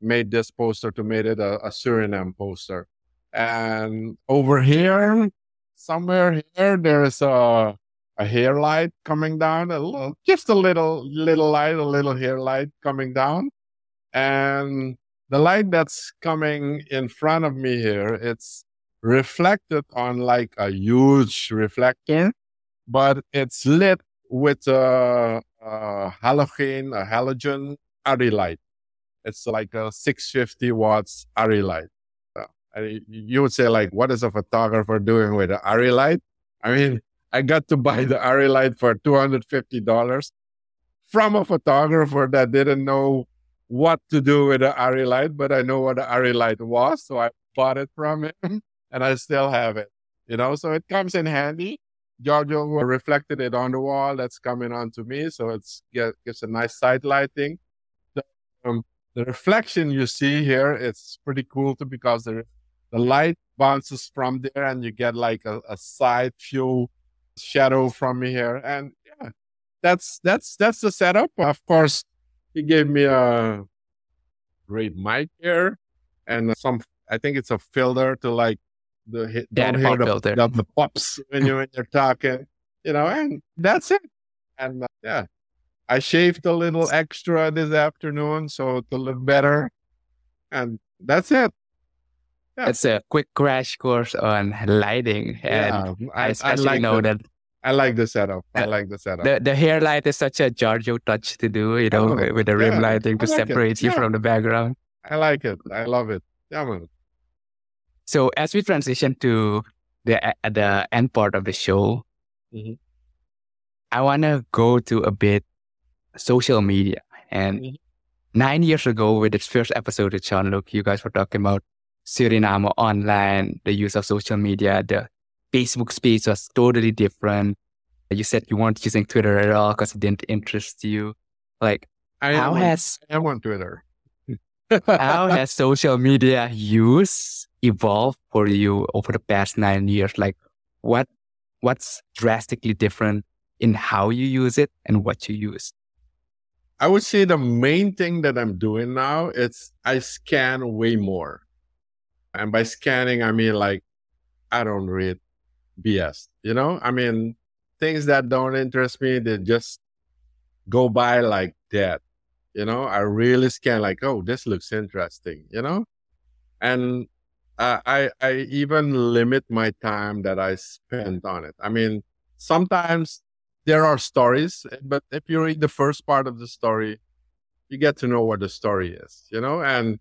made this poster to make it a, a Suriname poster. And over here, somewhere here, there's a a hair light coming down, a little, just a little little light, a little hair light coming down, and the light that's coming in front of me here, it's reflected on like a huge reflector, but it's lit with a, a halogen, a halogen ARRI light. It's like a 650 watts ARRI light. Uh, and you would say like, what is a photographer doing with an ARRI light? I mean, I got to buy the ARRI light for $250 from a photographer that didn't know what to do with the ARRI light, but I know what the ARRI light was. So I bought it from him and I still have it, you know, so it comes in handy. Giorgio reflected it on the wall that's coming onto me. So it's get, gives a nice side lighting. The, um, the reflection you see here, it's pretty cool too because the, the light bounces from there and you get like a, a side view shadow from here. And yeah, that's, that's, that's the setup. Of course, he gave me a great mic here and some, I think it's a filter to like the hit, Yeah, don't the hear the, filter. the, the pops when you when you're talking, you know, and that's it. And uh, yeah, I shaved a little extra this afternoon so to look better, and that's it. Yeah. It's a quick crash course on lighting. And yeah, I I, I like know the, that I like the setup. I Yeah. like the setup. the, the hair light is such a Giorgio touch to do, you know, Oh, with the rim yeah, lighting to I like it. separate you from the background. I like it. I love it. Yeah, man. So as we transition to the the end part of the show, Mhm. I want to go to a bit social media. And Mhm. nine years ago, with its first episode with Jean-Luc, you guys were talking about Suriname online, the use of social media. The Facebook space was totally different. You said you weren't using Twitter at all because it didn't interest you. Like, I how has I am on Twitter. how has social media use evolved for you over the past nine years? Like what what's drastically different in how you use it and what you use? I would say the main thing that I'm doing now is I scan way more. And by scanning, I mean like I don't read BS, you know? I mean things that don't interest me, they just go by like that. You know, I really scan like, oh, this looks interesting, you know? And uh, I I even limit my time that I spend on it. I mean, sometimes there are stories, but if you read the first part of the story, you get to know what the story is, you know? And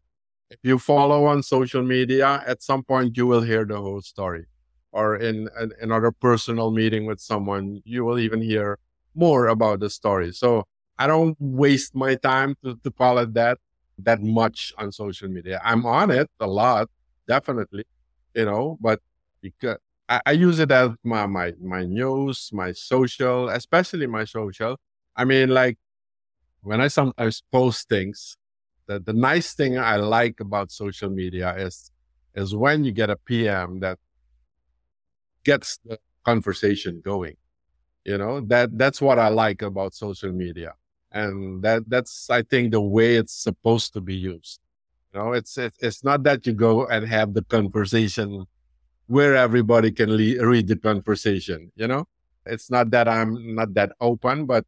if you follow on social media, at some point you will hear the whole story. Or in an, another personal meeting with someone, you will even hear more about the story. So I don't waste my time to, to it that that much on social media. I'm on it a lot, definitely, you know, but because I, I use it as my, my my news, my social, especially my social. I mean, like when I sometimes post things, the, the nice thing I like about social media is is when you get a PM that gets the conversation going. You know, that that's what I like about social media. And that that's I think the way it's supposed to be used. You know, it's it's, it's not that you go and have the conversation where everybody can le- read the conversation, you know? It's not that I'm not that open, but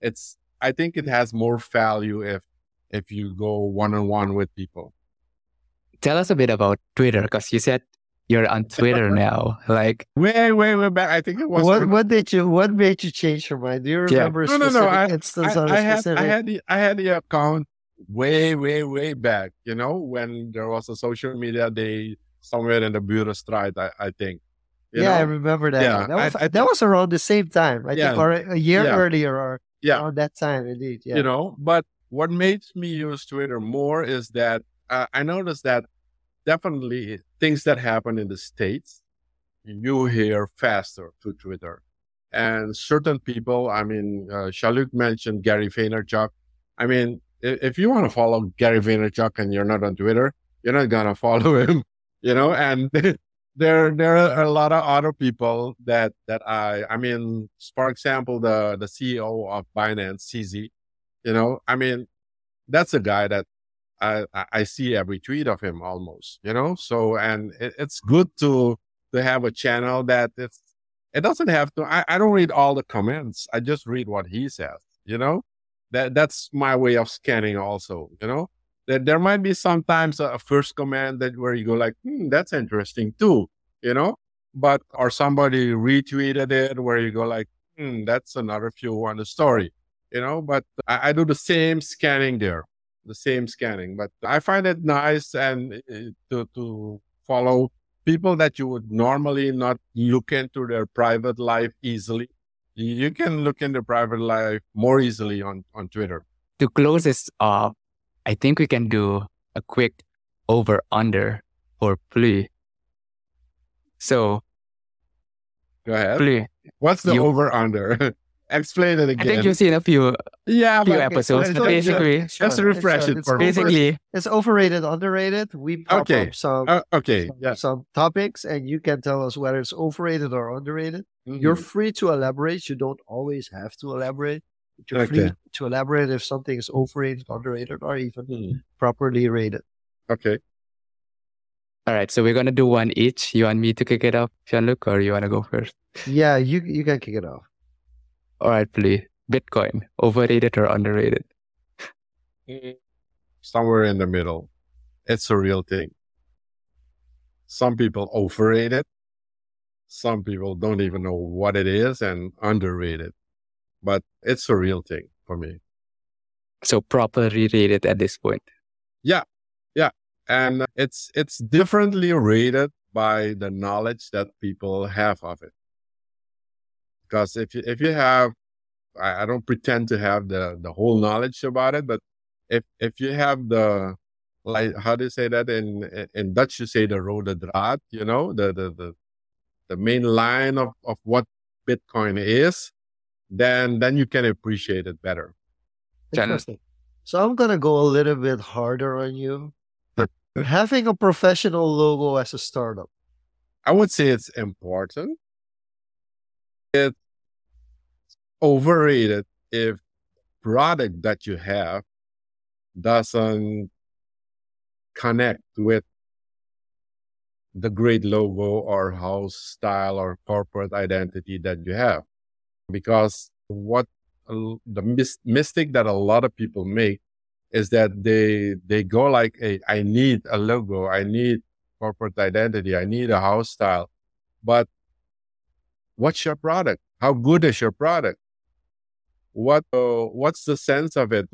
it's I think it has more value if if you go one on one with people. Tell us a bit about Twitter because you said you're on Twitter now. Like Way, way, way back. I think it was What what did you what made you change your mind? Do you remember a No, no, no, specific I- instance I, on a I had specific? I had the I had the account way, way, way back, you know, when there was a social media day somewhere in the Bureau Stride, I, I think. You yeah, I remember that. Yeah, that was I- I that was around the same time. I Yeah. think or a year Yeah. earlier or Yeah. around that time indeed. Yeah. you know but what makes me use twitter more is that uh, i noticed that definitely things that happen in the states you hear faster to twitter and certain people i mean uh, Jean-Luc mentioned gary vaynerchuk i mean if you want to follow gary vaynerchuk and you're not on twitter you're not gonna follow him you know? And there there are a lot of other people that that i i mean for example the the ceo of binance cz you know? I mean that's a guy that i i see every tweet of him almost you know? So and it, it's good to to have a channel that it's it doesn't have to I, I don't read all the comments. I just read what he says you know that that's my way of scanning also you know? That there might be sometimes a, first comment that where you go like hmm, that's interesting too you know? But or somebody retweeted it where you go like hmm, that's another view on the story you know? But I, I do the same scanning there the same scanning. But i find it nice and uh, to to follow people that you would normally not look into their private life easily you you can look into private life more easily on on twitter to close this off, I think we can do a quick over under for Plu. So go ahead Plu, what's the you- over under explain it again. I think you've seen a few yeah, few but episodes, it's but okay, basically, Sure, just refresh it's, it it's for me. over- basically, It's overrated, underrated. We pop Okay. up some, uh, okay. some, Yeah. some topics, and you can tell us whether it's overrated or underrated. You're Mhm. free to elaborate. You don't always have to elaborate. You're free to elaborate if something is overrated, underrated, or even Mhm. properly rated. Okay. all right. So we're gonna do one each. You want me to kick it off, Jean-Luc, or you wanna go first? Yeah, you you can kick it off. All right, please. Bitcoin, overrated or underrated? Somewhere in the middle. It's a real thing. Some people overrate it. Some people don't even know what it is and underrate it. But it's a real thing for me. So properly rated at this point. Yeah. Yeah. And it's it's differently rated by the knowledge that people have of it because if you if you have I, I don't pretend to have the the whole knowledge about it but if if you have the like how do you say that in in dutch you say the rode draad you know the the the, the main line of of what bitcoin is then then you can appreciate it better Interesting. So I'm gonna go a little bit harder on you. Having a professional logo as a startup. I would say it's important. It's overrated if product that you have doesn't connect with the great logo or house style or corporate identity that you have. Because what the mis- mistake that a lot of people make is that they they go like, "Hey, I need a logo, I need corporate identity. I need a house style. But what's your product? How good is your product? What uh, what's the sense of it?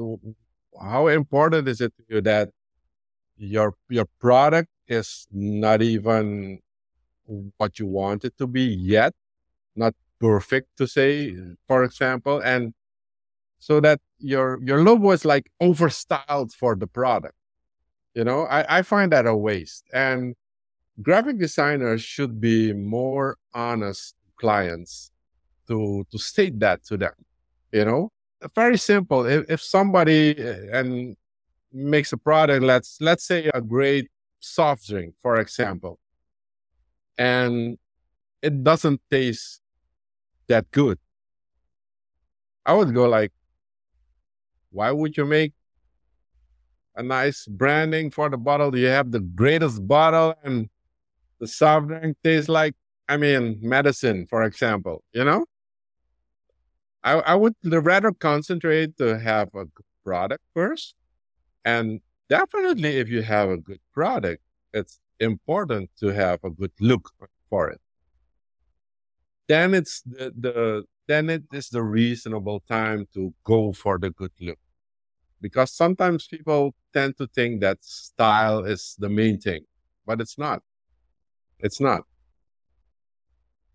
How important is it to you that your your product is not even what you want it to be yet, not perfect to say, for example, and so that your your logo is like overstyled for the product you know? I, I find that a waste. And graphic designers should be more honest clients to to state that to them you know? Very simple. If, if somebody uh, and makes a product let's let's say a great soft drink for example and it doesn't taste that good i would go like why would you make a nice branding for the bottle. You have the greatest bottle, and the soft drink tastes like, I mean, medicine, for example. You know, I I would rather concentrate to have a product first, and definitely, if you have a good product, it's important to have a good look for it. Then it's the, the then it is the reasonable time to go for the good look because sometimes people tend to think that style is the main thing, but it's not. It's not.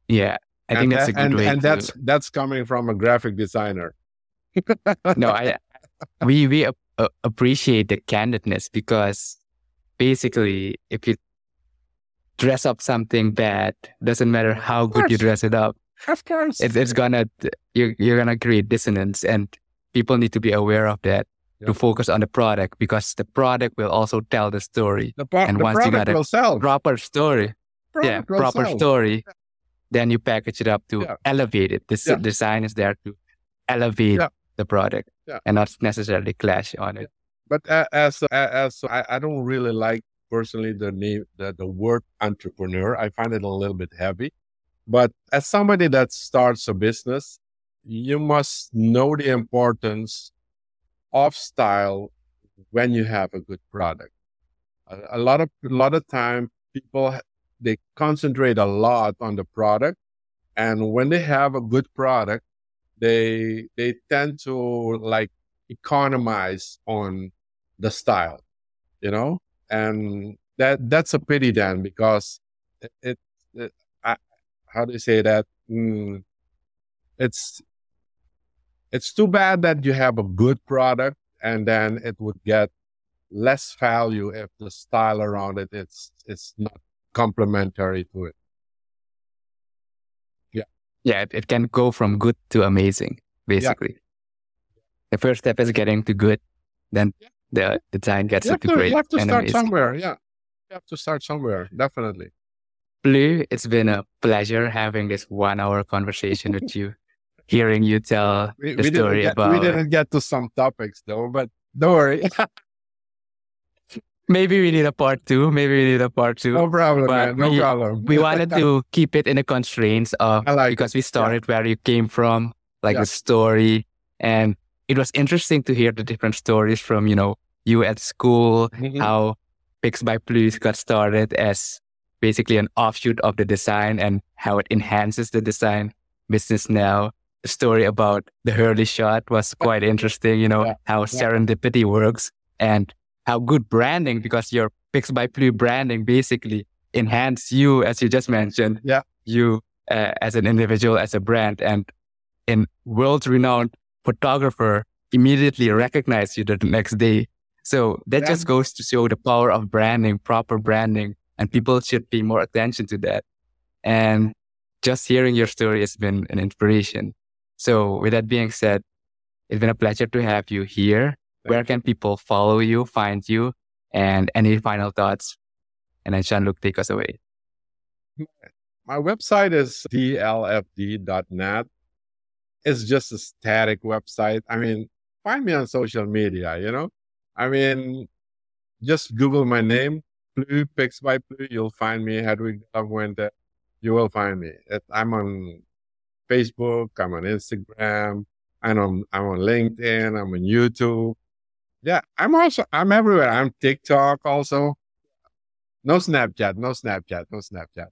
Yeah, I think and that's a good and, way. and to- that's that's coming from a graphic designer. no, I we we uh, appreciate the candidness because basically, if you dress up something bad, doesn't matter how good you dress it up, of course. it's it's gonna you're you're gonna create dissonance, and people need to be aware of that Yeah. to focus on the product because the product will also tell the story, the, pro- and the once you product got a will sell. proper story. yeah, Product will proper sell. story. Then you package it up to Yeah. elevate it. The s- Yeah. design is there to elevate Yeah. The product Yeah. and not necessarily clash on it. But as as I, I don't really like personally the name the, the word entrepreneur. I find it a little bit heavy. But as somebody that starts a business, you must know the importance of style when you have a good product. A, a lot of a lot of time people they concentrate a lot on the product and when they have a good product they they tend to like economize on the style you know? And that that's a pity then because it, it, I, how do you say that? Mm, it's it's too bad that you have a good product and then it would get less value if the style around it it's it's not complementary to it Yeah, it, it can go from good to amazing. basically. The first step is getting to good, then the design gets You have to, to, great you have to start amazing. somewhere. Yeah. You have to start somewhere. Definitely. Plu, it's been a pleasure having this one hour conversation with you, hearing you tell We, the we story get, about we didn't get to some topics though, but don't worry. maybe we need a part two. Maybe we need a part two. no problem, But man. No we- problem. we wanted to keep it in the constraints of like because we started where you came from, like Yeah. the story, and it was interesting to hear the different stories from you know you at school, Mhm. how Pics by Plu's got started as basically an offshoot of the design and how it enhances the design business now. The story about the Hurley shot was quite interesting, you know, Yeah. how serendipity works and how good branding, because your Pics by Plu's branding basically enhance you, as you just mentioned, Yeah. you uh, as an individual, as a brand, and in world renowned photographer immediately recognize you the next day. So that Yeah. just goes to show the power of branding, proper branding, and people should pay more attention to that. And just hearing your story has been an inspiration. So with that being said, it's been a pleasure to have you here. Where can people follow you, find you, and any final thoughts? And then Jean-Luc, take us away. My website is dlfd.net. It's just a static website. I mean, find me on social media, you know? I mean, just Google my name, Plu Pics by Plu. You'll find me, Hedwig Fuente. You will find me. I'm on Facebook, I'm on Instagram, I'm on, I'm on LinkedIn, I'm on YouTube. Yeah, I'm also, I'm everywhere. I'm TikTok also. No Snapchat, no Snapchat, no Snapchat.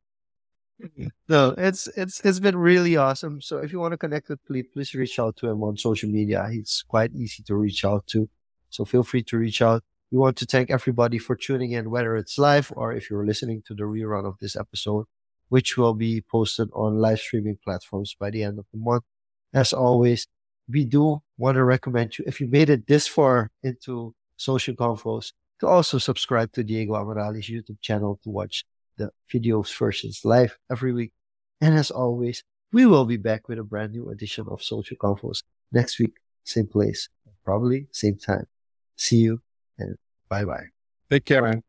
No, it's it's it's been really awesome. So if you want to connect with Please, please reach out to him on social media. He's quite easy to reach out to. So feel free to reach out. We want to thank everybody for tuning in, whether it's live or if you're listening to the rerun of this episode, which will be posted on live streaming platforms by the end of the month. As always, we do want to recommend you, if you made it this far into Social Confoes, to also subscribe to Diego Ameerali's YouTube channel to watch the videos versions live every week. And as always, we will be back with a brand new edition of Social Confoes next week, same place, probably same time. See you and bye bye. Take care, man.